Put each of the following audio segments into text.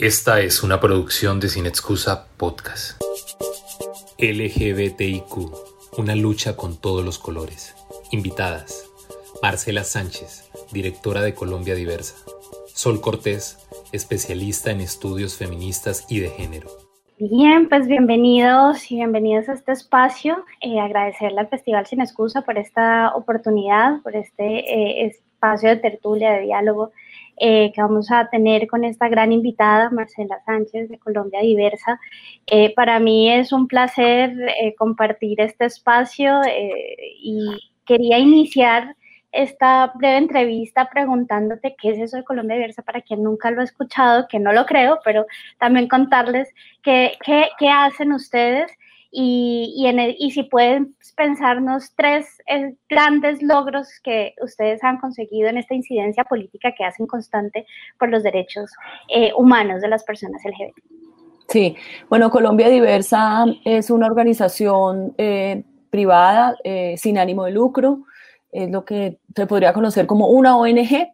Esta es una producción de Sin Excusa Podcast. LGBTIQ, una lucha con todos los colores. Invitadas: Marcela Sánchez, directora de Colombia Diversa. Sol Cortés, especialista en estudios feministas y de género. Bien, pues bienvenidos y bienvenidos a este espacio. Eh, agradecerle al Festival Sin Excusa por esta oportunidad, por este eh, espacio de tertulia, de diálogo eh, que vamos a tener con esta gran invitada, Marcela Sánchez de Colombia Diversa. Eh, para mí es un placer eh, compartir este espacio y quería iniciar esta breve entrevista preguntándote qué es eso de Colombia Diversa para quien nunca lo ha escuchado, que no lo creo, pero también contarles qué, hacen ustedes y, en y si pueden pensarnos tres eh, grandes logros que ustedes han conseguido en esta incidencia política que hacen constante por los derechos eh, humanos de las personas LGBT. Sí, bueno, Colombia Diversa es una organización eh, privada sin ánimo de lucro, es lo que se podría conocer como una ONG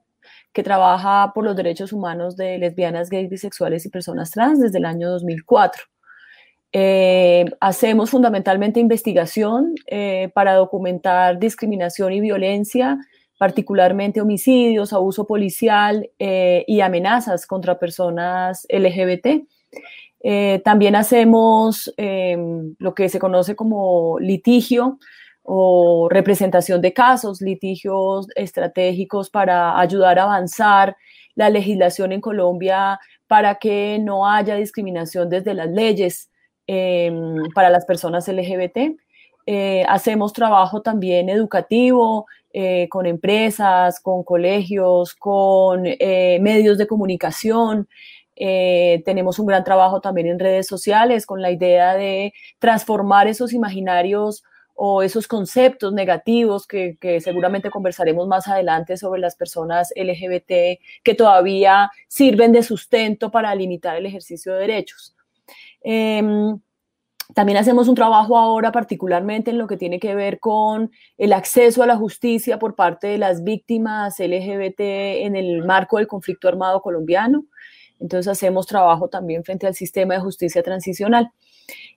que trabaja por los derechos humanos de lesbianas, gays, bisexuales y personas trans desde el año 2004. Eh, hacemos fundamentalmente investigación eh, para documentar discriminación y violencia, particularmente homicidios, abuso policial eh, y amenazas contra personas LGBT. también hacemos em, lo que se conoce como litigio o representación de casos, litigios estratégicos para ayudar a avanzar la legislación en Colombia para que no haya discriminación desde las leyes Em, para las personas LGBT. Eh, hacemos trabajo también educativo eh, con empresas, con colegios, con eh, medios de comunicación. tenemos un gran trabajo también en redes sociales con la idea de transformar esos imaginarios o esos conceptos negativos que, que, seguramente conversaremos más adelante sobre las personas LGBT que todavía sirven de sustento para limitar el ejercicio de derechos. Em, también hacemos un trabajo ahora particularmente en lo que tiene que ver con el acceso a la justicia por parte de las víctimas LGBT en el marco del conflicto armado colombiano. Entonces hacemos trabajo también frente al sistema de justicia transicional.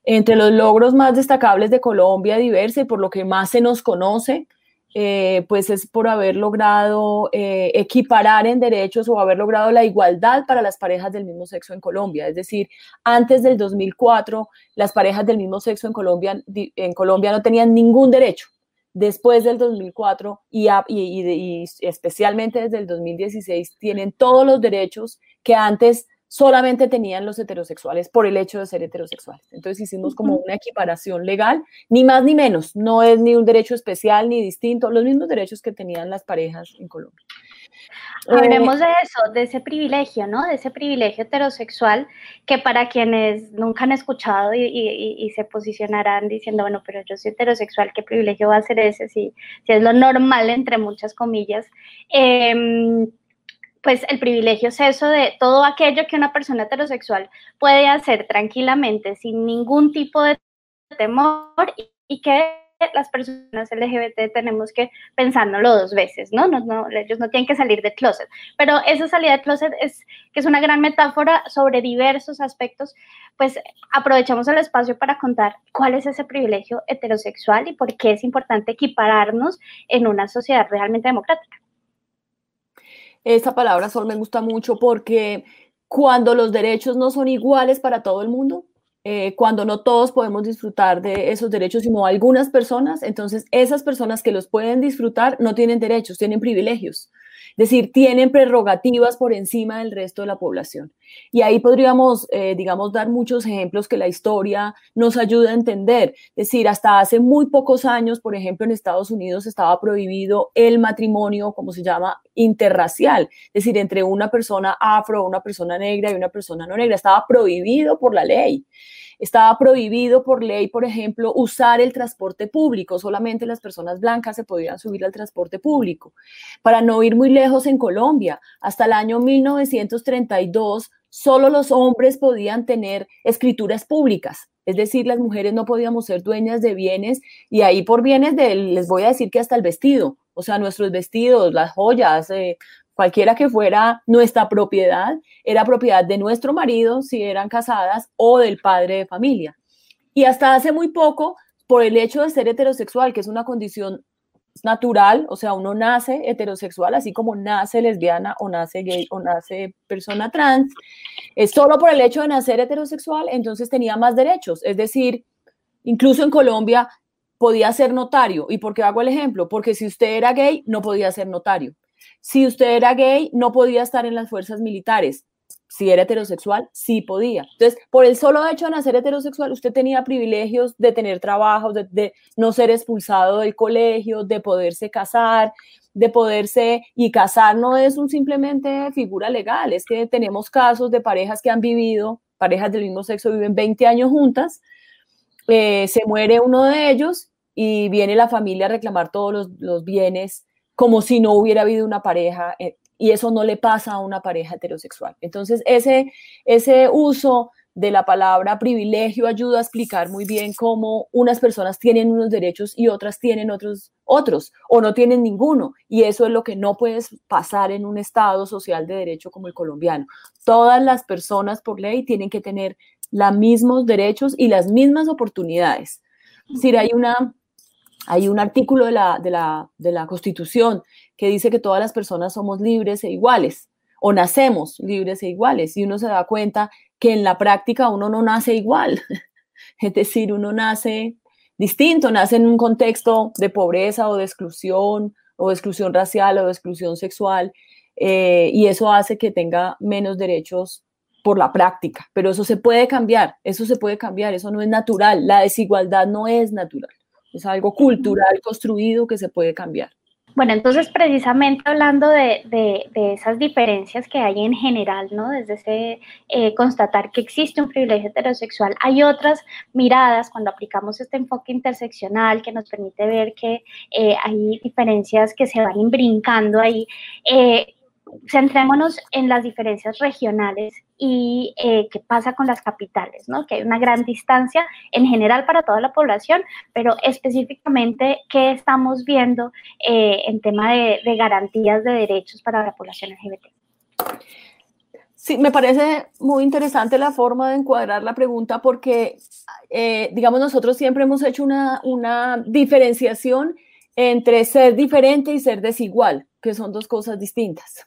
Entre los logros más destacables de Colombia diversa y por lo que más se nos conoce, eh, pues es por haber logrado eh, equiparar en derechos o haber logrado la igualdad para las parejas del mismo sexo en Colombia. Es decir, antes del 2004, las parejas del mismo sexo en Colombia, en Colombia no tenían ningún derecho. Después del 2004 y, y especialmente desde el 2016 tienen todos los derechos que antes solamente tenían los heterosexuales por el hecho de ser heterosexuales. Entonces hicimos como una equiparación legal, ni más ni menos, no es ni un derecho especial ni distinto, los mismos derechos que tenían las parejas en Colombia. Hablemos de eso, de ese privilegio, ¿no? De ese privilegio heterosexual que para quienes nunca han escuchado y, se posicionarán diciendo, bueno, pero yo soy heterosexual, ¿qué privilegio va a ser ese si, si es lo normal, entre muchas comillas? Eh, pues el privilegio es eso de todo aquello que una persona heterosexual puede hacer tranquilamente sin ningún tipo de temor y, que las personas LGBT tenemos que pensándolo dos veces, ¿no? No, ¿no? Ellos no tienen que salir de closet. Pero esa salida de closet es que es una gran metáfora sobre diversos aspectos. Pues aprovechamos el espacio para contar cuál es ese privilegio heterosexual y por qué es importante equipararnos en una sociedad realmente democrática. Esa palabra sol me gusta mucho porque cuando los derechos no son iguales para todo el mundo, eh, cuando no todos podemos disfrutar de esos derechos, sino algunas personas, entonces esas personas que los pueden disfrutar no tienen derechos, tienen privilegios. Decir, tienen prerrogativas por encima del resto de la población. Y ahí podríamos, eh, digamos, dar muchos ejemplos que la historia nos ayuda a entender. Es decir, hasta hace muy pocos años, por ejemplo, en Estados Unidos estaba prohibido el matrimonio, como se llama, interracial, es decir, entre una persona afro, una persona negra y una persona no negra. Estaba prohibido por la ley. Estaba prohibido por ley, por ejemplo, usar el transporte público. Solamente las personas blancas se podían subir al transporte público. Para no ir muy lejos en Colombia, hasta el año 1932, solo los hombres podían tener escrituras públicas. Es decir, las mujeres no podíamos ser dueñas de bienes y ahí por bienes de, les voy a decir que hasta el vestido, o sea, nuestros vestidos, las joyas, eh, cualquiera que fuera nuestra propiedad, era propiedad de nuestro marido si eran casadas o del padre de familia. Y hasta hace muy poco, por el hecho de ser heterosexual, que es una condición natural, o sea, uno nace heterosexual, así como nace lesbiana o nace gay o nace persona trans, es solo por el hecho de nacer heterosexual, entonces tenía más derechos. Es decir, incluso en Colombia podía ser notario. ¿Y por qué hago el ejemplo? Porque si usted era gay, no podía ser notario. Si usted era gay, no podía estar en las fuerzas militares si era heterosexual, sí podía. Entonces, por el solo hecho de nacer heterosexual, usted tenía privilegios de tener trabajo, de, no ser expulsado del colegio, de poderse casar, de poderse, y casar no es un simplemente figura legal, es que tenemos casos de parejas que han vivido, parejas del mismo sexo viven 20 años juntas, eh, se muere uno de ellos y viene la familia a reclamar todos los, los bienes como si no hubiera habido una pareja eh, y eso no le pasa a una pareja heterosexual. Entonces, ese, ese uso de la palabra privilegio ayuda a explicar muy bien cómo unas personas tienen unos derechos y otras tienen otros, otros, o no tienen ninguno. Y eso es lo que no puede pasar en un Estado social de derecho como el colombiano. Todas las personas por ley tienen que tener los mismos derechos y las mismas oportunidades. Es decir, hay una hay un artículo de la, de, la, de la Constitución que dice que todas las personas somos libres e iguales o nacemos libres e iguales y uno se da cuenta que en la práctica uno no nace igual. Es decir, uno nace distinto, nace en un contexto de pobreza o de exclusión o de exclusión racial o de exclusión sexual eh, y eso hace que tenga menos derechos por la práctica, pero eso se puede cambiar, eso se puede cambiar, eso no es natural, la desigualdad no es natural. Es algo cultural construido que se puede cambiar. Bueno, entonces precisamente hablando de, esas diferencias que hay en general, ¿no? Desde ese eh, constatar que existe un privilegio heterosexual, hay otras miradas cuando aplicamos este enfoque interseccional que nos permite ver que eh, hay diferencias que se van brincando ahí. Eh, centrémonos en las diferencias regionales y eh, qué pasa con las capitales, ¿no? Que hay una gran distancia en general para toda la población, pero específicamente qué estamos viendo eh, en tema de, garantías de derechos para la población LGBT. Sí, me parece muy interesante la forma de encuadrar la pregunta porque, eh, digamos, nosotros siempre hemos hecho una, una diferenciación entre ser diferente y ser desigual, que son dos cosas distintas.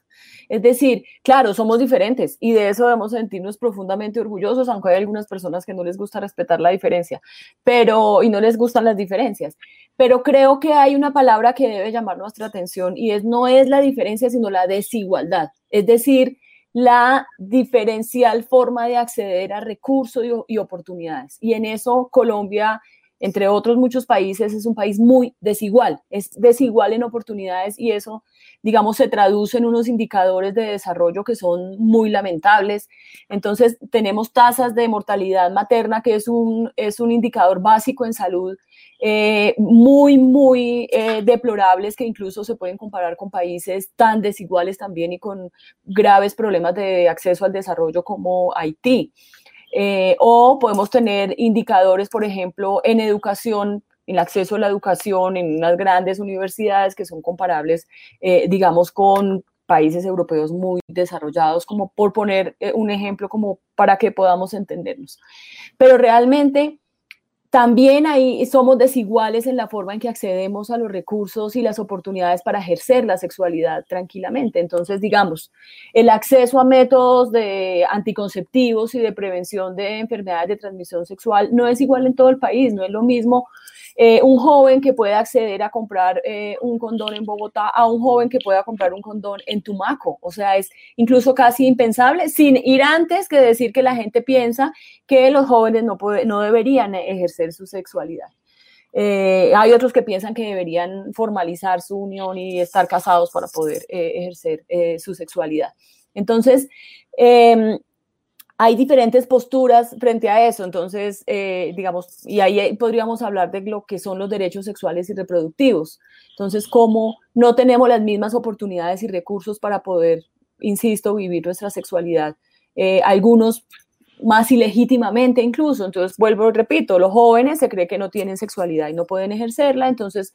Es decir, claro, somos diferentes y de eso debemos sentirnos profundamente orgullosos, aunque hay algunas personas que no les gusta respetar la diferencia, pero y no les gustan las diferencias. Pero creo que hay una palabra que debe llamar nuestra atención y es no es la diferencia, sino la desigualdad. Es decir, la diferencial forma de acceder a recursos y, y oportunidades. Y en eso Colombia entre otros muchos países, es un país muy desigual, es desigual en oportunidades y eso, digamos, se traduce en unos indicadores de desarrollo que son muy lamentables. Entonces, tenemos tasas de mortalidad materna, que es un, es un indicador básico en salud, eh, muy, muy eh, deplorables que incluso se pueden comparar con países tan desiguales también y con graves problemas de acceso al desarrollo como Haití. Eh, o podemos tener indicadores, por ejemplo, en educación, en acceso a la educación en unas grandes universidades que son comparables, eh, digamos, con países europeos muy desarrollados, como por poner eh, un ejemplo, como para que podamos entendernos. Pero realmente también ahí somos desiguales en la forma en que accedemos a los recursos y las oportunidades para ejercer la sexualidad tranquilamente. Entonces, digamos, el acceso a métodos de anticonceptivos y de prevención de enfermedades de transmisión sexual no es igual en todo el país, no es lo mismo eh, un joven que puede acceder a comprar eh, un condón en Bogotá a un joven que pueda comprar un condón en Tumaco. O sea, es incluso casi impensable, sin ir antes que decir que la gente piensa que los jóvenes no, no deberían ejercer su sexualidad. Eh, hay otros que piensan que deberían formalizar su unión y estar casados para poder ejercer su sexualidad. Entonces, em, hay diferentes posturas frente a eso, entonces, eh, digamos, y ahí podríamos hablar de lo que son los derechos sexuales y reproductivos. Entonces, cómo no tenemos las mismas oportunidades y recursos para poder, insisto, vivir nuestra sexualidad. Eh, algunos más ilegítimamente incluso. Entonces, vuelvo repito, los jóvenes se cree que no tienen sexualidad y no pueden ejercerla, entonces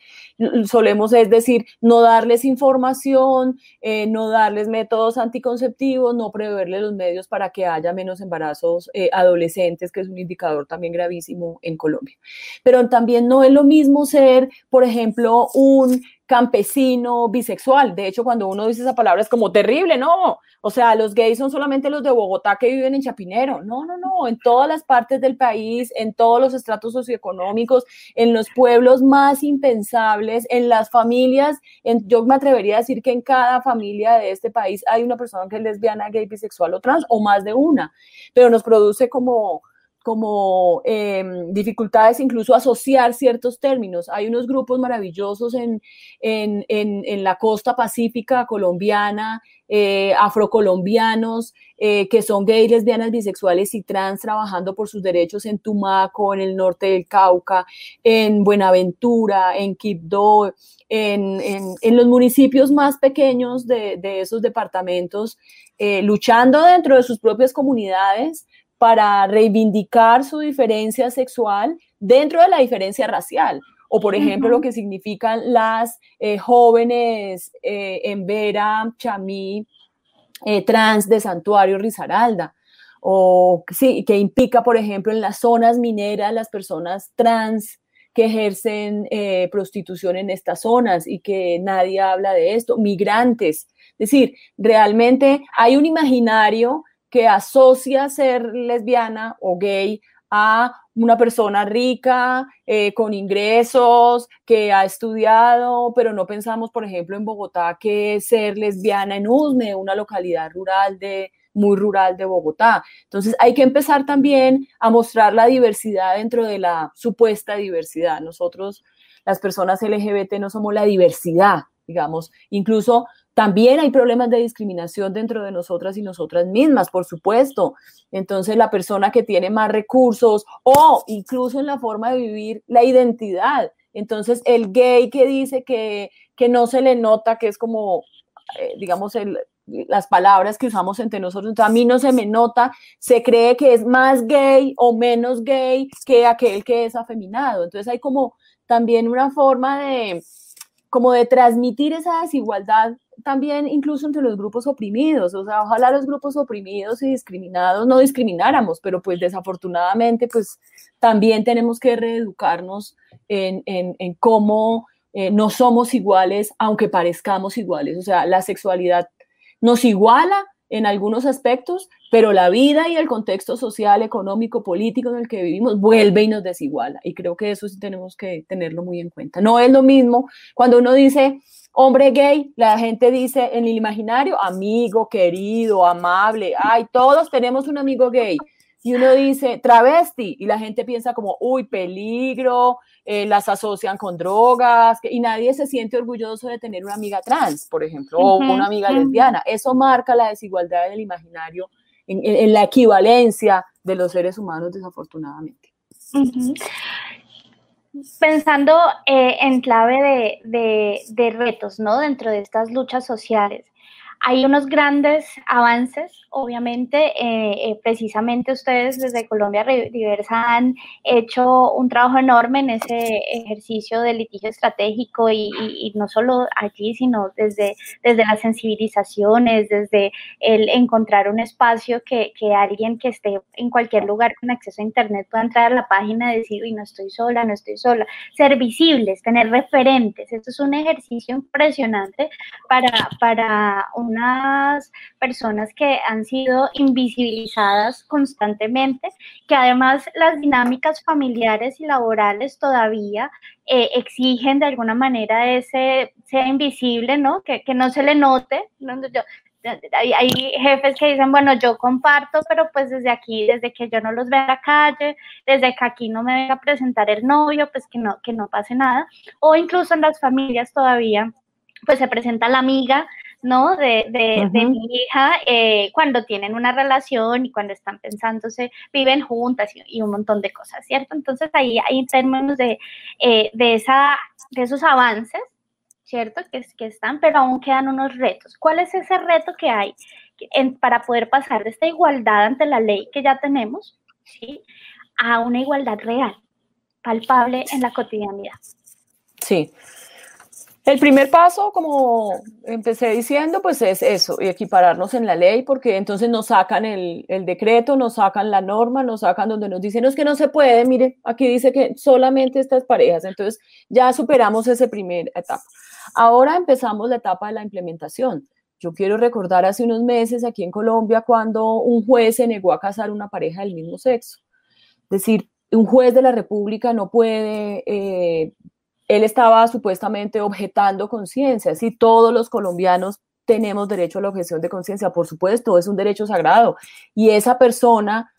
solemos, es decir, no darles información, eh, no darles métodos anticonceptivos, no preverles los medios para que haya menos embarazos eh, adolescentes, que es un indicador también gravísimo en Colombia. Pero también no es lo mismo ser, por ejemplo, un campesino, bisexual. De hecho, cuando uno dice esa palabra es como terrible, no. O sea, los gays son solamente los de Bogotá que viven en Chapinero. No, no, no. En todas las partes del país, en todos los estratos socioeconómicos, en los pueblos más impensables, en las familias. yo me atrevería a decir que en cada familia de este país hay una persona que es lesbiana, gay, bisexual o trans, o más de una. Pero nos produce como como em, dificultades incluso asociar ciertos términos. Hay unos grupos maravillosos en, en, la costa pacífica colombiana, eh, afrocolombianos, eh, que son gays, lesbianas, bisexuales y trans trabajando por sus derechos en Tumaco, en el norte del Cauca, en Buenaventura, en Quibdó, en, los municipios más pequeños de, esos departamentos, eh, luchando dentro de sus propias comunidades para reivindicar su diferencia sexual dentro de la diferencia racial. O, por ejemplo, lo que significan las eh, jóvenes eh, en Vera, Chamí, eh, trans de Santuario Risaralda. O sí, que implica, por ejemplo, en las zonas mineras, las personas trans que ejercen prostitución en estas zonas y que nadie habla de esto, migrantes. Es decir, realmente hay un imaginario que asocia ser lesbiana o gay a una persona rica, eh, con ingresos, que ha estudiado, pero no pensamos, por ejemplo, en Bogotá, que ser lesbiana en Usme, una localidad rural de, muy rural de Bogotá. Entonces hay que empezar también a mostrar la diversidad dentro de la supuesta diversidad. Nosotros, las personas LGBT, no somos la diversidad, digamos, incluso también hay problemas de discriminación dentro de nosotras y nosotras mismas, por supuesto. Entonces, la persona que tiene más recursos o incluso en la forma de vivir la identidad. Entonces, el gay que dice que, no se le nota, que es como, eh, digamos, las palabras que usamos entre nosotros, a mí no se me nota, se cree que es más gay o menos gay que aquel que es afeminado. Entonces, hay como también una forma de como de transmitir esa desigualdad también incluso entre los grupos oprimidos, o sea, ojalá los grupos oprimidos y discriminados no discrimináramos, pero pues desafortunadamente pues también tenemos que reeducarnos en, en, cómo eh, no somos iguales aunque parezcamos iguales, o sea, la sexualidad nos iguala en algunos aspectos, pero la vida y el contexto social, económico, político en el que vivimos vuelve y nos desiguala. Y creo que eso sí tenemos que tenerlo muy en cuenta. No es lo mismo cuando uno dice, hombre gay, la gente dice en el imaginario, amigo, querido, amable, ay, todos tenemos un amigo gay. Y uno dice travesti y la gente piensa como, uy, peligro, eh, las asocian con drogas y nadie se siente orgulloso de tener una amiga trans, por ejemplo, o una amiga lesbiana. Eso marca la desigualdad en el imaginario, en, la equivalencia de los seres humanos, desafortunadamente pensando eh, en clave de, retos, ¿no? Dentro de estas luchas sociales. Hay unos grandes avances, obviamente, eh, eh, precisamente ustedes desde Colombia Diversa han hecho un trabajo enorme en ese ejercicio de litigio estratégico y, no solo allí, sino desde, desde las sensibilizaciones, desde el encontrar un espacio que, que alguien que esté en cualquier lugar con acceso a Internet pueda entrar a la página y decir, y no estoy sola, no estoy sola, ser visibles, tener referentes. Esto es un ejercicio impresionante para, para un unas personas que han sido invisibilizadas constantemente, que además las dinámicas familiares y laborales todavía eh, exigen de alguna manera ese sea invisible, ¿no? Que, no se le note. hay, hay, jefes que dicen, bueno, yo comparto, pero pues desde aquí, desde que yo no los vea en la calle, desde que aquí no me venga a presentar el novio, pues que no, que no pase nada. O incluso en las familias todavía, pues se presenta la amiga ¿no? De, de, de mi hija eh, cuando tienen una relación y cuando están pensándose, viven juntas y, un montón de cosas, ¿cierto? Entonces ahí hay términos de, eh, de, esa, de esos avances ¿cierto? Que, que están, pero aún quedan unos retos. ¿Cuál es ese reto que hay para poder pasar de esta igualdad ante la ley que ya tenemos, ¿sí? A una igualdad real, palpable en la cotidianidad. Sí, el primer paso, como empecé diciendo, pues es eso, equipararnos en la ley, porque entonces nos sacan el, decreto, nos sacan la norma, nos sacan donde nos dicen, no es que no se puede, mire, aquí dice que solamente estas parejas, entonces ya superamos esa primera etapa. Ahora empezamos la etapa de la implementación. Yo quiero recordar hace unos meses aquí en Colombia cuando un juez se negó a casar una pareja del mismo sexo. Es decir, un juez de la República no puede eh, él estaba supuestamente objetando conciencia. Si todos los colombianos tenemos derecho a la objeción de conciencia, por supuesto, es un derecho sagrado. Y esa persona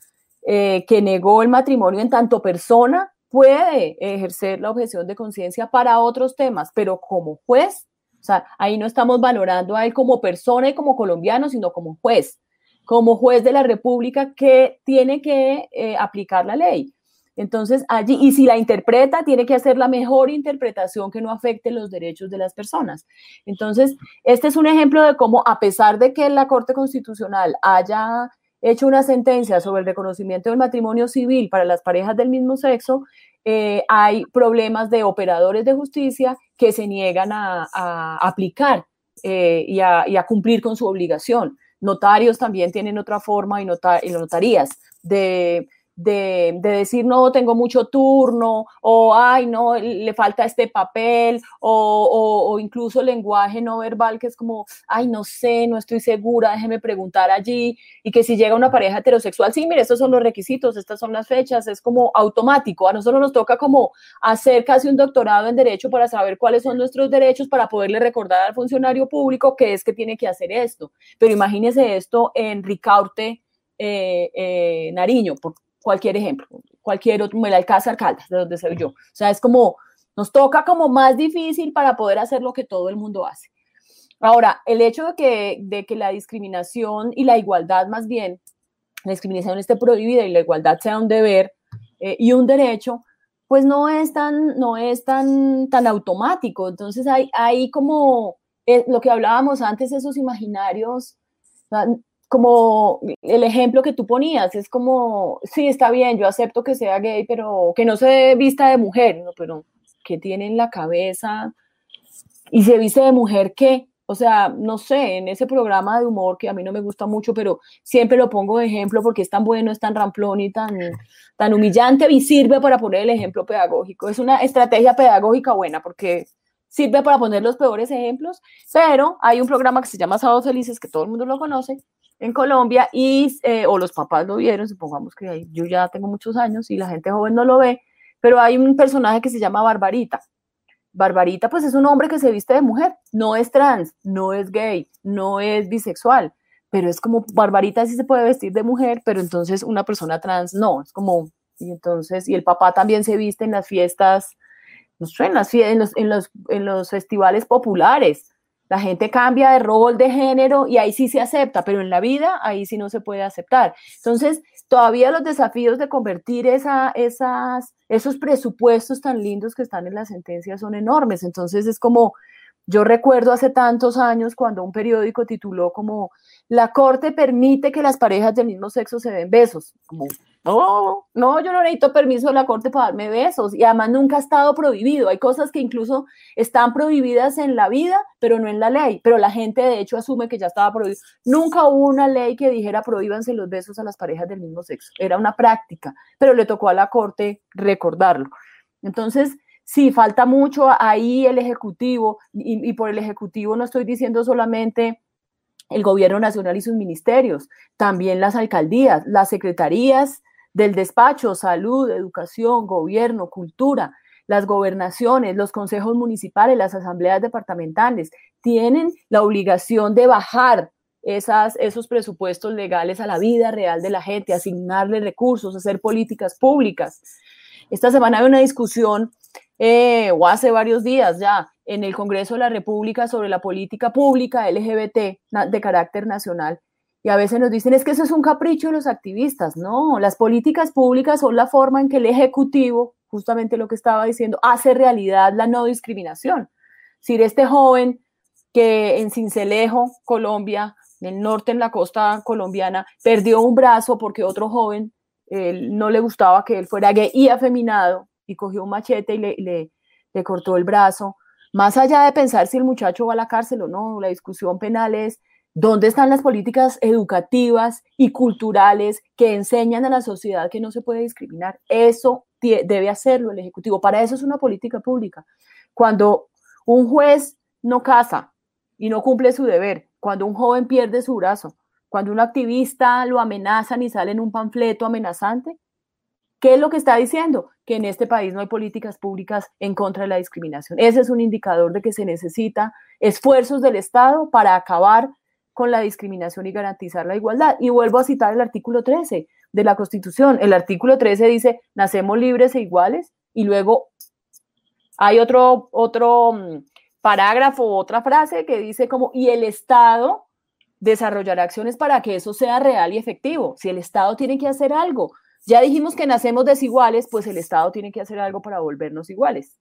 eh, que negó el matrimonio en tanto persona puede ejercer la objeción de conciencia para otros temas, pero como juez, o sea, ahí no estamos valorando a él como persona y como colombiano, sino como juez, como juez de la República que tiene que eh, aplicar la ley. Entonces, allí, y si la interpreta, tiene que hacer la mejor interpretación que no afecte los derechos de las personas. Entonces, este es un ejemplo de cómo, a pesar de que la Corte Constitucional haya hecho una sentencia sobre el reconocimiento del matrimonio civil para las parejas del mismo sexo, eh, hay problemas de operadores de justicia que se niegan a, aplicar eh, y, a, cumplir con su obligación. Notarios también tienen otra forma y, y notarías de de, decir, no, tengo mucho turno, o, ay, no, le falta este papel, o, incluso lenguaje no verbal, que es como, ay, no sé, no estoy segura, déjeme preguntar allí, y que si llega una pareja heterosexual, sí, mire, estos son los requisitos, estas son las fechas, es como automático, a nosotros nos toca como hacer casi un doctorado en derecho para saber cuáles son nuestros derechos, para poderle recordar al funcionario público que es que tiene que hacer esto. Pero imagínese esto en Ricaurte, eh, eh, Nariño, por, cualquier ejemplo, cualquier otro, el Alcázar Caldas, de donde soy yo. O sea, es como, nos toca como más difícil para poder hacer lo que todo el mundo hace. Ahora, el hecho de que, de que la discriminación y la igualdad más bien, la discriminación esté prohibida y la igualdad sea un deber eh, y un derecho, pues no es tan, no es tan, tan automático. Entonces hay, hay como eh, lo que hablábamos antes, esos imaginarios, como el ejemplo que tú ponías, es como, sí, está bien, yo acepto que sea gay, pero que no se vista de mujer, ¿no? pero ¿qué tiene en la cabeza? ¿Y se viste de mujer qué? O sea, no sé, en ese programa de humor que a mí no me gusta mucho, pero siempre lo pongo de ejemplo porque es tan bueno, es tan ramplón y tan, tan humillante y sirve para poner el ejemplo pedagógico. Es una estrategia pedagógica buena porque sirve para poner los peores ejemplos, pero hay un programa que se llama Sábados Felices, que todo el mundo lo conoce, en Colombia y, eh, o los papás lo vieron, supongamos que yo ya tengo muchos años y la gente joven no lo ve, pero hay un personaje que se llama Barbarita. Barbarita pues es un hombre que se viste de mujer, no es trans, no es gay, no es bisexual, pero es como Barbarita sí se puede vestir de mujer, pero entonces una persona trans no, es como, y entonces, y el papá también se viste en las fiestas, no sé, en, las, en, los, en, los, en los festivales populares, la gente cambia de rol, de género y ahí sí se acepta, pero en la vida ahí sí no se puede aceptar. Entonces, todavía los desafíos de convertir esa, esas, esos presupuestos tan lindos que están en la sentencia son enormes. Entonces, es como, yo recuerdo hace tantos años cuando un periódico tituló como, la corte permite que las parejas del mismo sexo se den besos. No, no, yo no necesito permiso de la corte para darme besos y además nunca ha estado prohibido. Hay cosas que incluso están prohibidas en la vida, pero no en la ley. Pero la gente de hecho asume que ya estaba prohibido. Nunca hubo una ley que dijera prohíbanse los besos a las parejas del mismo sexo. Era una práctica, pero le tocó a la corte recordarlo. Entonces, sí, falta mucho ahí el Ejecutivo y, y por el Ejecutivo no estoy diciendo solamente el gobierno nacional y sus ministerios, también las alcaldías, las secretarías del despacho, salud, educación, gobierno, cultura, las gobernaciones, los consejos municipales, las asambleas departamentales, tienen la obligación de bajar esos presupuestos legales a la vida real de la gente, asignarle recursos, hacer políticas públicas. Esta semana hay una discusión, eh, o hace varios días ya, en el Congreso de la República sobre la política pública LGBT de carácter nacional. Y a veces nos dicen, es que eso es un capricho de los activistas. No, las políticas públicas son la forma en que el Ejecutivo, justamente lo que estaba diciendo, hace realidad la no discriminación. Si este joven que en Cincelejo, Colombia, en el norte, en la costa colombiana, perdió un brazo porque otro joven no le gustaba que él fuera gay y afeminado y cogió un machete y le, le cortó el brazo. Más allá de pensar si el muchacho va a la cárcel o no, la discusión penal es dónde están las políticas educativas y culturales que enseñan a la sociedad que no se puede discriminar. Eso debe hacerlo el Ejecutivo. Para eso es una política pública. Cuando un juez no casa y no cumple su deber, cuando un joven pierde su brazo, cuando un activista lo amenazan y sale en un panfleto amenazante, ¿qué es lo que está diciendo? Que en este país no hay políticas públicas en contra de la discriminación. Ese es un indicador de que se necesita esfuerzos del Estado para acabar con la discriminación y garantizar la igualdad. Y vuelvo a citar el artículo 13 de la Constitución. El artículo 13 dice, nacemos libres e iguales, y luego hay otro, otro mm, parágrafo, otra frase que dice como, y el Estado desarrollará acciones para que eso sea real y efectivo. Si el Estado tiene que hacer algo, ya dijimos que nacemos desiguales, pues el Estado tiene que hacer algo para volvernos iguales.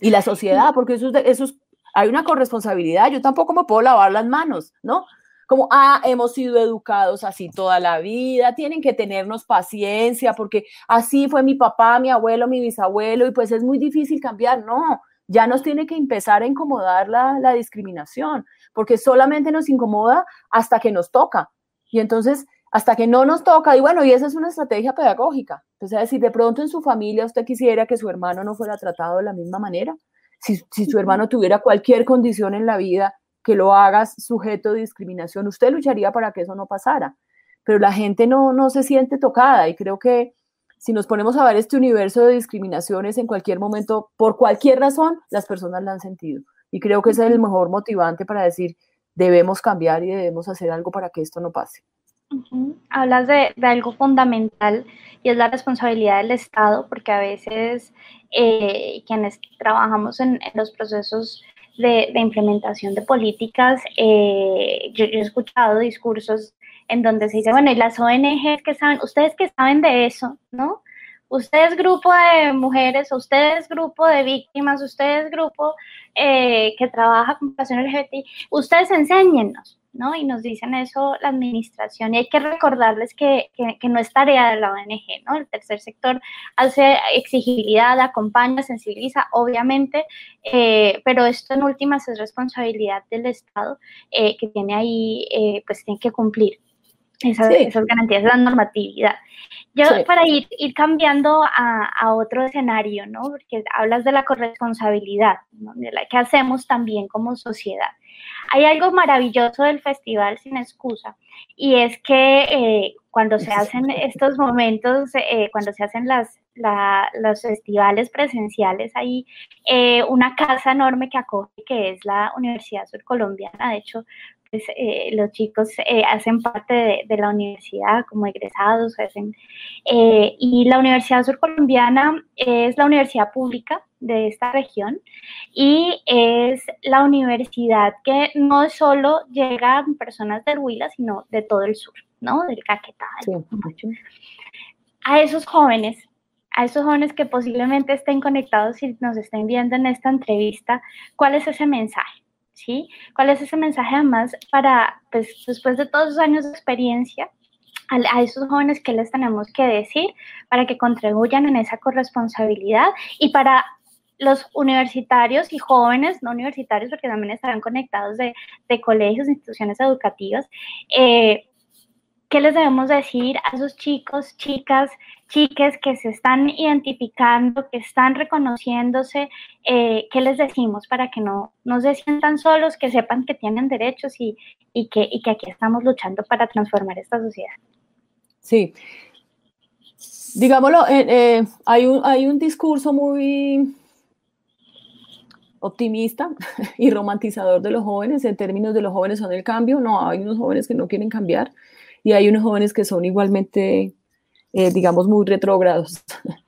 Y la sociedad, porque eso, eso es hay una corresponsabilidad, yo tampoco me puedo lavar las manos, ¿no? Como, ah, hemos sido educados así toda la vida, tienen que tenernos paciencia porque así fue mi papá, mi abuelo, mi bisabuelo y pues es muy difícil cambiar, no, ya nos tiene que empezar a incomodar la, la discriminación, porque solamente nos incomoda hasta que nos toca. Y entonces, hasta que no nos toca, y bueno, y esa es una estrategia pedagógica. O sea, si de pronto en su familia usted quisiera que su hermano no fuera tratado de la misma manera, si, su hermano tuviera cualquier condición en la vida que lo hagas sujeto de discriminación, usted lucharía para que eso no pasara. Pero la gente no, no se siente tocada y creo que si nos ponemos a ver este universo de discriminaciones en cualquier momento, por cualquier razón, las personas la han sentido. Y creo que ese es el mejor motivante para decir, debemos cambiar y debemos hacer algo para que esto no pase. Hablas de, algo fundamental y es la responsabilidad del Estado, porque a veces eh, quienes trabajamos en, los procesos de, implementación de políticas, eh, yo, he escuchado discursos en donde se dice, bueno, y las ONGs que saben, ustedes que saben de eso, ¿no? Ustedes grupo de mujeres, ustedes grupo de víctimas, ustedes grupo eh, que trabaja con población LGBT, ustedes enséñennos, ¿no? Y nos dicen eso la administración y hay que recordarles que, no es tarea de la ONG, ¿no? El tercer sector hace exigibilidad, acompaña, sensibiliza, obviamente, eh, pero esto en últimas es responsabilidad del Estado eh, que tiene ahí, eh, pues tiene que cumplir esas, garantías, esa normatividad. Yo para ir, ir cambiando a, otro escenario, ¿no? Porque hablas de la corresponsabilidad, ¿no? de la que hacemos también como sociedad. Hay algo maravilloso del festival Sin Excusa y es que eh, cuando se hacen estos momentos, eh, cuando se hacen las, los festivales presenciales, hay eh, una casa enorme que acoge, que es la Universidad Surcolombiana. De hecho, pues, los chicos hacen parte de, la universidad como egresados. Hacen, y la Universidad Surcolombiana es la universidad pública de esta región y es la universidad que no solo llega a personas del Huila, sino de todo el sur, ¿no? Del Caquetá. A esos jóvenes, a esos jóvenes que posiblemente estén conectados y nos estén viendo en esta entrevista, ¿cuál es ese mensaje? ¿Sí? ¿Cuál es ese mensaje además para, pues, después de todos los años de experiencia, a, esos jóvenes que les tenemos que decir para que contribuyan en esa corresponsabilidad y para los universitarios y jóvenes no universitarios, porque también estarán conectados de, colegios, instituciones educativas, eh, ¿qué les debemos decir a esos chicos, chicas, chiques que se están identificando, que están reconociéndose? Eh, ¿Qué les decimos para que no, no se sientan solos, que sepan que tienen derechos y, que, que aquí estamos luchando para transformar esta sociedad? Sí. Digámoslo, eh, hay, un, hay un discurso muy optimista y romantizador de los jóvenes en términos de los jóvenes son el cambio. No, hay unos jóvenes que no quieren cambiar y hay unos jóvenes que son igualmente, eh, digamos, muy retrógrados.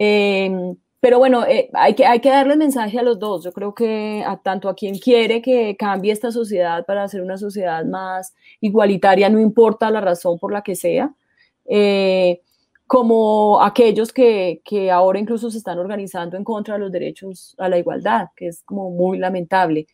Em, pero bueno, eh, hay, que, hay que darle mensaje a los dos. Yo creo que a, tanto a quien quiere que cambie esta sociedad para hacer una sociedad más igualitaria, no importa la razón por la que sea, eh, como aquellos que, que, ahora incluso se están organizando en contra de los derechos a la igualdad, que es como muy lamentable.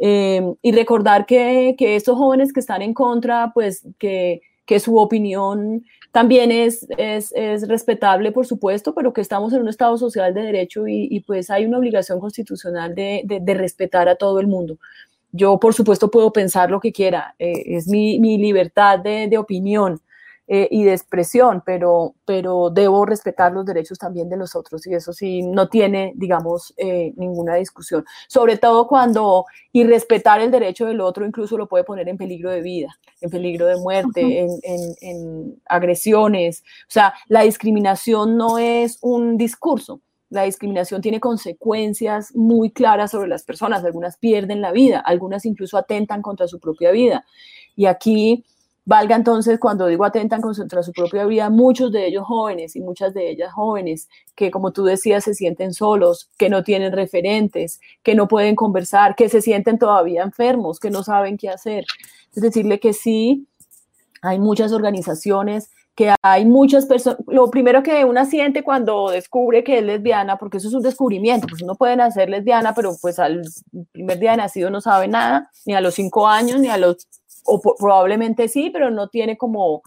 Eh, y recordar que, que, estos jóvenes que están en contra, pues que, que su opinión también es, es, es, respetable, por supuesto, pero que estamos en un Estado social de derecho y, y pues hay una obligación constitucional de, de, de, respetar a todo el mundo. Yo, por supuesto, puedo pensar lo que quiera, eh, es mi, mi libertad de, de opinión, eh, y de expresión, pero, pero debo respetar los derechos también de los otros y eso sí no tiene, digamos, eh, ninguna discusión. Sobre todo cuando y respetar el derecho del otro incluso lo puede poner en peligro de vida, en peligro de muerte, en, en, en agresiones. O sea, la discriminación no es un discurso, la discriminación tiene consecuencias muy claras sobre las personas. Algunas pierden la vida, algunas incluso atentan contra su propia vida. Y aquí Valga entonces, cuando digo atentan contra su propia vida, muchos de ellos jóvenes y muchas de ellas jóvenes que, como tú decías, se sienten solos, que no tienen referentes, que no pueden conversar, que se sienten todavía enfermos, que no saben qué hacer. Es decirle que sí, hay muchas organizaciones, que hay muchas personas, lo primero que una siente cuando descubre que es lesbiana, porque eso es un descubrimiento, pues uno puede nacer lesbiana, pero pues al primer día de nacido no sabe nada, ni a los cinco años, ni a los o probablemente sí, pero no tiene como,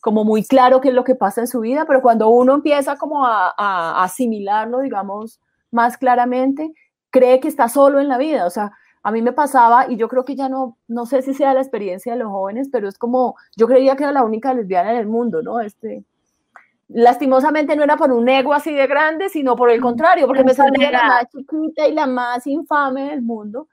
como muy claro qué es lo que pasa en su vida, pero cuando uno empieza como a, a, asimilarlo, digamos, más claramente, cree que está solo en la vida, o sea, a mí me pasaba, y yo creo que ya no, no sé si sea la experiencia de los jóvenes, pero es como, yo creía que era la única lesbiana en el mundo, ¿no? Este, lastimosamente no era por un ego así de grande, sino por el contrario, porque me sentía la más chiquita y la más infame del mundo.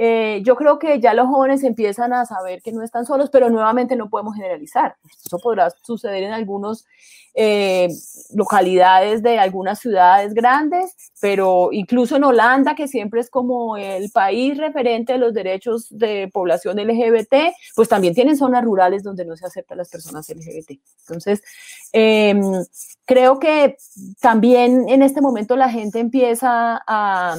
Eh, yo creo que ya los jóvenes empiezan a saber que no están solos, pero nuevamente no podemos generalizar. Eso podrá suceder en algunas eh, localidades de algunas ciudades grandes, pero incluso en Holanda, que siempre es como el país referente de los derechos de población LGBT, pues también tienen zonas rurales donde no se aceptan las personas LGBT. Entonces, em, creo que también en este momento la gente empieza a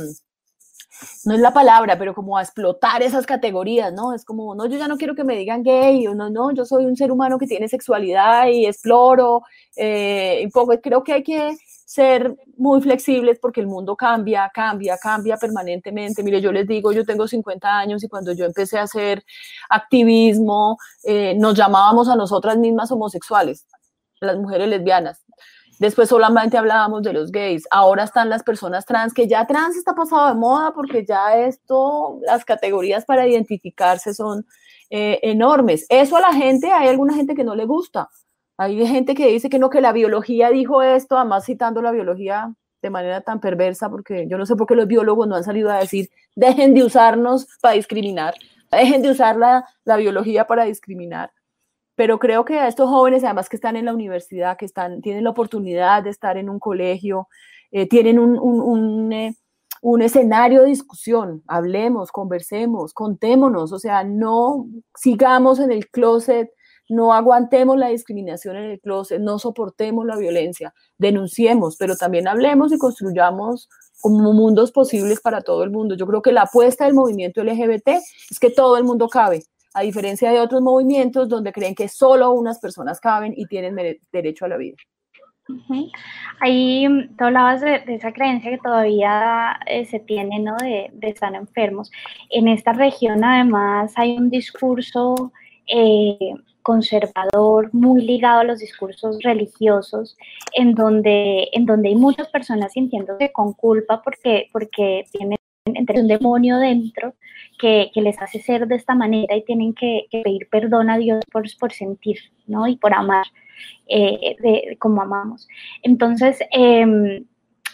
no es la palabra, pero como a explotar esas categorías, ¿no? Es como, no, yo ya no quiero que me digan gay, o no, no, yo soy un ser humano que tiene sexualidad y exploro, eh, un poco, creo que hay que ser muy flexibles porque el mundo cambia, cambia, cambia permanentemente. Mire, yo les digo, yo tengo 50 años y cuando yo empecé a hacer activismo, eh, nos llamábamos a nosotras mismas homosexuales, las mujeres lesbianas. Después solamente hablábamos de los gays. Ahora están las personas trans, que ya trans está pasado de moda porque ya esto, las categorías para identificarse son eh, enormes. Eso a la gente, hay alguna gente que no le gusta. Hay gente que dice que no, que la biología dijo esto, además citando la biología de manera tan perversa, porque yo no sé por qué los biólogos no han salido a decir, dejen de usarnos para discriminar, dejen de usar la, la biología para discriminar pero creo que a estos jóvenes, además que están en la universidad, que están, tienen la oportunidad de estar en un colegio, eh, tienen un, un, eh, un, escenario de discusión, hablemos, conversemos, contémonos, o sea, no sigamos en el closet, no aguantemos la discriminación en el closet, no soportemos la violencia, denunciemos, pero también hablemos y construyamos como mundos posibles para todo el mundo. Yo creo que la apuesta del movimiento LGBT es que todo el mundo cabe, a diferencia de otros movimientos donde creen que solo unas personas caben y tienen derecho a la vida. Ahí mm, tú hablabas de, esa creencia que todavía eh, se tiene, ¿no? De, estar enfermos. En esta región, además, hay un discurso eh, conservador muy ligado a los discursos religiosos, en donde, en donde hay muchas personas sintiéndose con culpa porque, porque tienen entre un demonio dentro que, que, les hace ser de esta manera y tienen que, pedir perdón a Dios por, por sentir, ¿no? Y por amar eh, de, como amamos. Entonces, eh,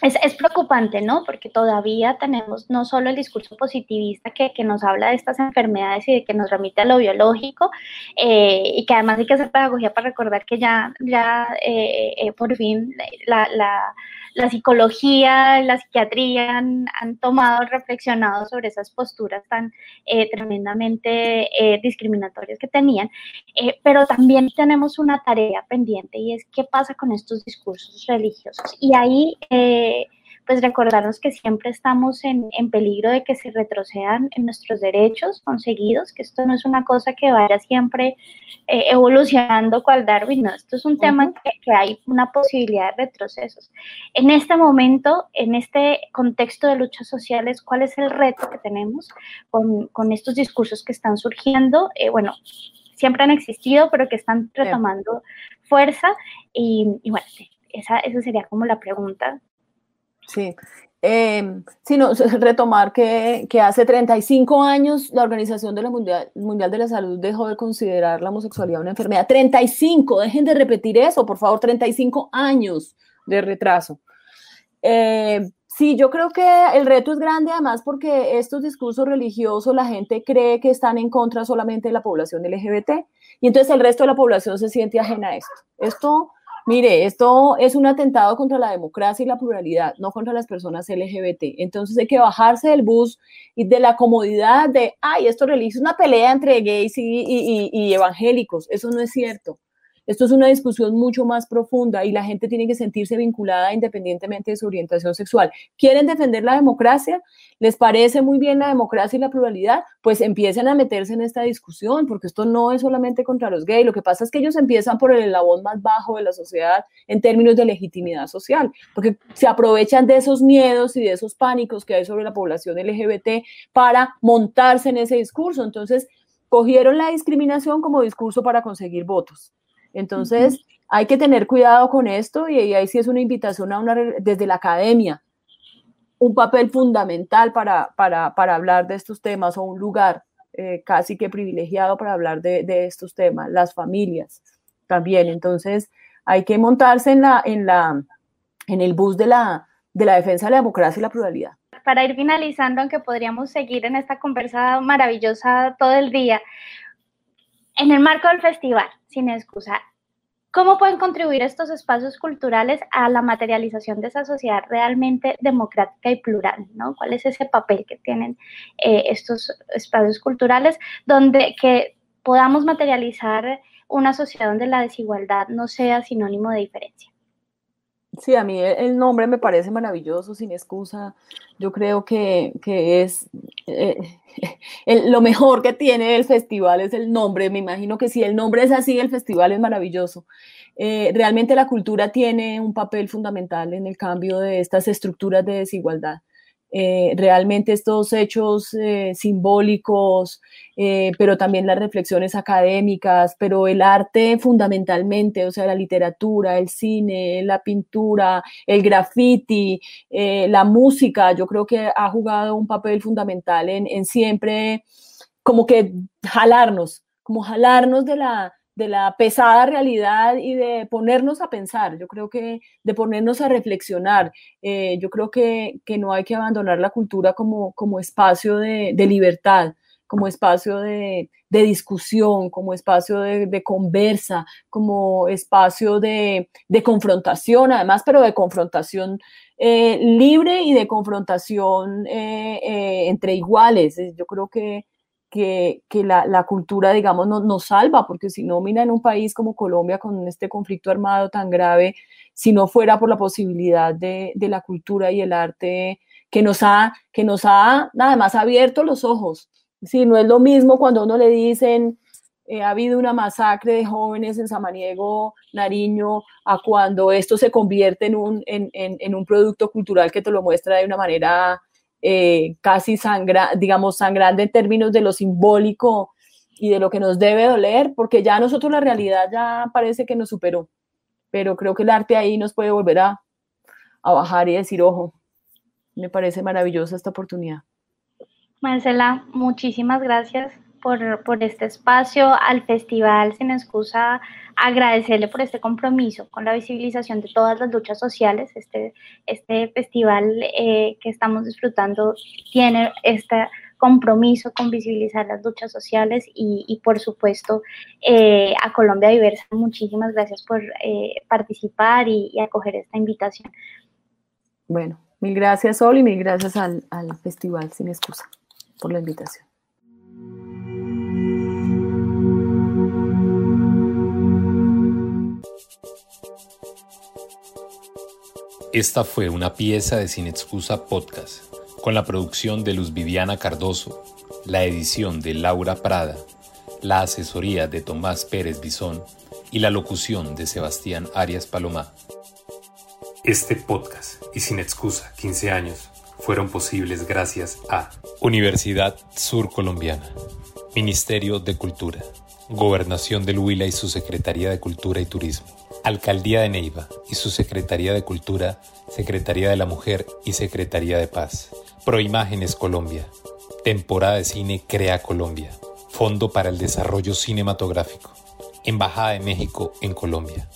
es, es, preocupante, ¿no? Porque todavía tenemos no solo el discurso positivista que, que, nos habla de estas enfermedades y de que nos remite a lo biológico, eh, y que además hay que hacer pedagogía para recordar que ya, ya eh, eh, por fin la, la, la, psicología, la psiquiatría han, han, tomado, reflexionado sobre esas posturas tan tremendamente discriminatorias que tenían, pero también tenemos una tarea pendiente y es qué pasa con estos discursos religiosos. Y ahí pues recordarnos que siempre estamos en, peligro de que se retrocedan en nuestros derechos conseguidos, que esto no es una cosa que vaya siempre eh, evolucionando cual Darwin, no, esto es un tema que, que hay una posibilidad de retrocesos. En este momento, en este contexto de luchas sociales, ¿cuál es el reto que tenemos con, con estos discursos que están surgiendo? Eh, bueno, siempre han existido, pero que están retomando fuerza. Y, bueno, esa, esa sería como la pregunta. Sí. Eh, sino retomar que, que, hace 35 años la Organización de la Mundial, Mundial de la Salud dejó de considerar la homosexualidad una enfermedad. 35, dejen de repetir eso, por favor, 35 años de retraso. Eh, Sí, yo creo que el reto es grande además porque estos discursos religiosos la gente cree que están en contra solamente de la población LGBT y entonces el resto de la población se siente ajena a esto. Esto, mire, esto es un atentado contra la democracia y la pluralidad, no contra las personas LGBT. Entonces hay que bajarse del bus y de la comodidad de, ay, esto es una pelea entre gays y evangélicos. Eso no es cierto. Esto es una discusión mucho más profunda y la gente tiene que sentirse vinculada independientemente de su orientación sexual. ¿Quieren defender la democracia? ¿Les parece muy bien la democracia y la pluralidad? Pues empiecen a meterse en esta discusión, porque esto no es solamente contra los gays. Lo que pasa es que ellos empiezan por el eslabón más bajo de la sociedad en términos de legitimidad social, porque se aprovechan de esos miedos y de esos pánicos que hay sobre la población LGBT para montarse en ese discurso. Entonces, cogieron la discriminación como discurso para conseguir votos. Entonces, hay que tener cuidado con esto y, ahí sí es una invitación a una, desde la academia, un papel fundamental para, para, para hablar de estos temas o un lugar eh, casi que privilegiado para hablar de, de, estos temas, las familias también. Entonces, hay que montarse en, la, en, la, en el bus de la, de la defensa de la democracia y la pluralidad. Para ir finalizando, aunque podríamos seguir en esta conversa maravillosa todo el día, en el marco del festival, sin excusa, ¿cómo pueden contribuir estos espacios culturales a la materialización de esa sociedad realmente democrática y plural? ¿no? ¿Cuál es ese papel que tienen eh, estos espacios culturales donde que podamos materializar una sociedad donde la desigualdad no sea sinónimo de diferencia? Sí, a mí el nombre me parece maravilloso, sin excusa. Yo creo que, es eh, lo mejor que tiene el festival es el nombre. Me imagino que si el nombre es así, el festival es maravilloso. Eh, realmente la cultura tiene un papel fundamental en el cambio de estas estructuras de desigualdad. Eh, realmente estos hechos eh, simbólicos, eh, pero también las reflexiones académicas, pero el arte fundamentalmente, o sea, la literatura, el cine, la pintura, el graffiti, la música, yo creo que ha jugado un papel fundamental en, en siempre como que jalarnos, como jalarnos de la, de la pesada realidad y de ponernos a pensar, yo creo que de ponernos a reflexionar. Eh, yo creo que, no hay que abandonar la cultura como, como espacio de, libertad, como espacio de, discusión, como espacio de, conversa, como espacio de, confrontación, además, pero de confrontación eh, libre y de confrontación eh, entre iguales. Yo creo que que, la, cultura, digamos, nos salva, porque si no, mira, en un país como Colombia, con este conflicto armado tan grave, si no fuera por la posibilidad de, la cultura y el arte que nos ha, que nos ha nada más abierto los ojos. Si no es lo mismo cuando uno le dicen, eh, ha habido una masacre de jóvenes en Samaniego, Nariño, a cuando esto se convierte en un, en un producto cultural que te lo muestra de una manera eh, casi sangra, digamos, sangrante en términos de lo simbólico y de lo que nos debe doler, porque ya nosotros la realidad ya parece que nos superó, pero creo que el arte ahí nos puede volver a, a bajar y decir, ojo, me parece maravillosa esta oportunidad. Marcela, muchísimas gracias por, por, este espacio, al Festival Sin Excusa, agradecerle por este compromiso con la visibilización de todas las luchas sociales. Este, este festival eh, que estamos disfrutando tiene este compromiso con visibilizar las luchas sociales y, por supuesto eh, a Colombia Diversa. Muchísimas gracias por eh, participar y, y, acoger esta invitación. Bueno, mil gracias Sol y mil gracias al, al Festival Sin Excusa por la invitación. Esta fue una pieza de Sin Excusa Podcast, con la producción de Luz Viviana Cardoso, la edición de Laura Prada, la asesoría de Tomás Pérez Bisón y la locución de Sebastián Arias Palomá. Este podcast y Sin Excusa 15 años fueron posibles gracias a Universidad Sur Colombiana, Ministerio de Cultura, Gobernación del Huila y su Secretaría de Cultura y Turismo, Alcaldía de Neiva y su Secretaría de Cultura, Secretaría de la Mujer y Secretaría de Paz, Proimágenes Colombia, Temporada de Cine Crea Colombia, Fondo para el Desarrollo Cinematográfico, Embajada de México en Colombia,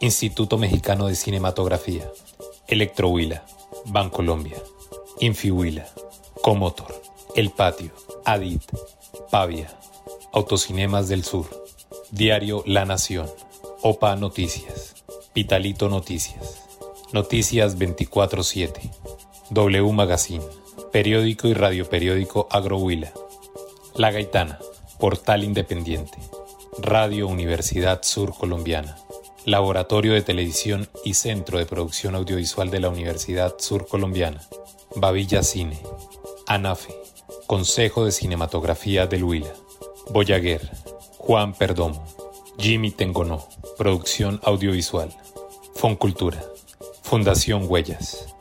Instituto Mexicano de Cinematografía, Electrohuila, Bancolombia, Infihuila, Comotor, El Patio, Adit, Pavia, Autocinemas del Sur, Diario La Nación, OPA Noticias, Vitalito Noticias, Noticias 24-7, W Magazine, Periódico y Radio Periódico Agrohuila, La Gaitana, Portal Independiente, Radio Universidad Sur Colombiana, Laboratorio de Televisión y Centro de Producción Audiovisual de la Universidad Sur Colombiana, Bavilla Cine, ANAFE, Consejo de Cinematografía del Huila, Boyaguer, Juan Perdomo, Jimmy Tengonó, Producción Audiovisual, Foncultura, Fundación Huellas.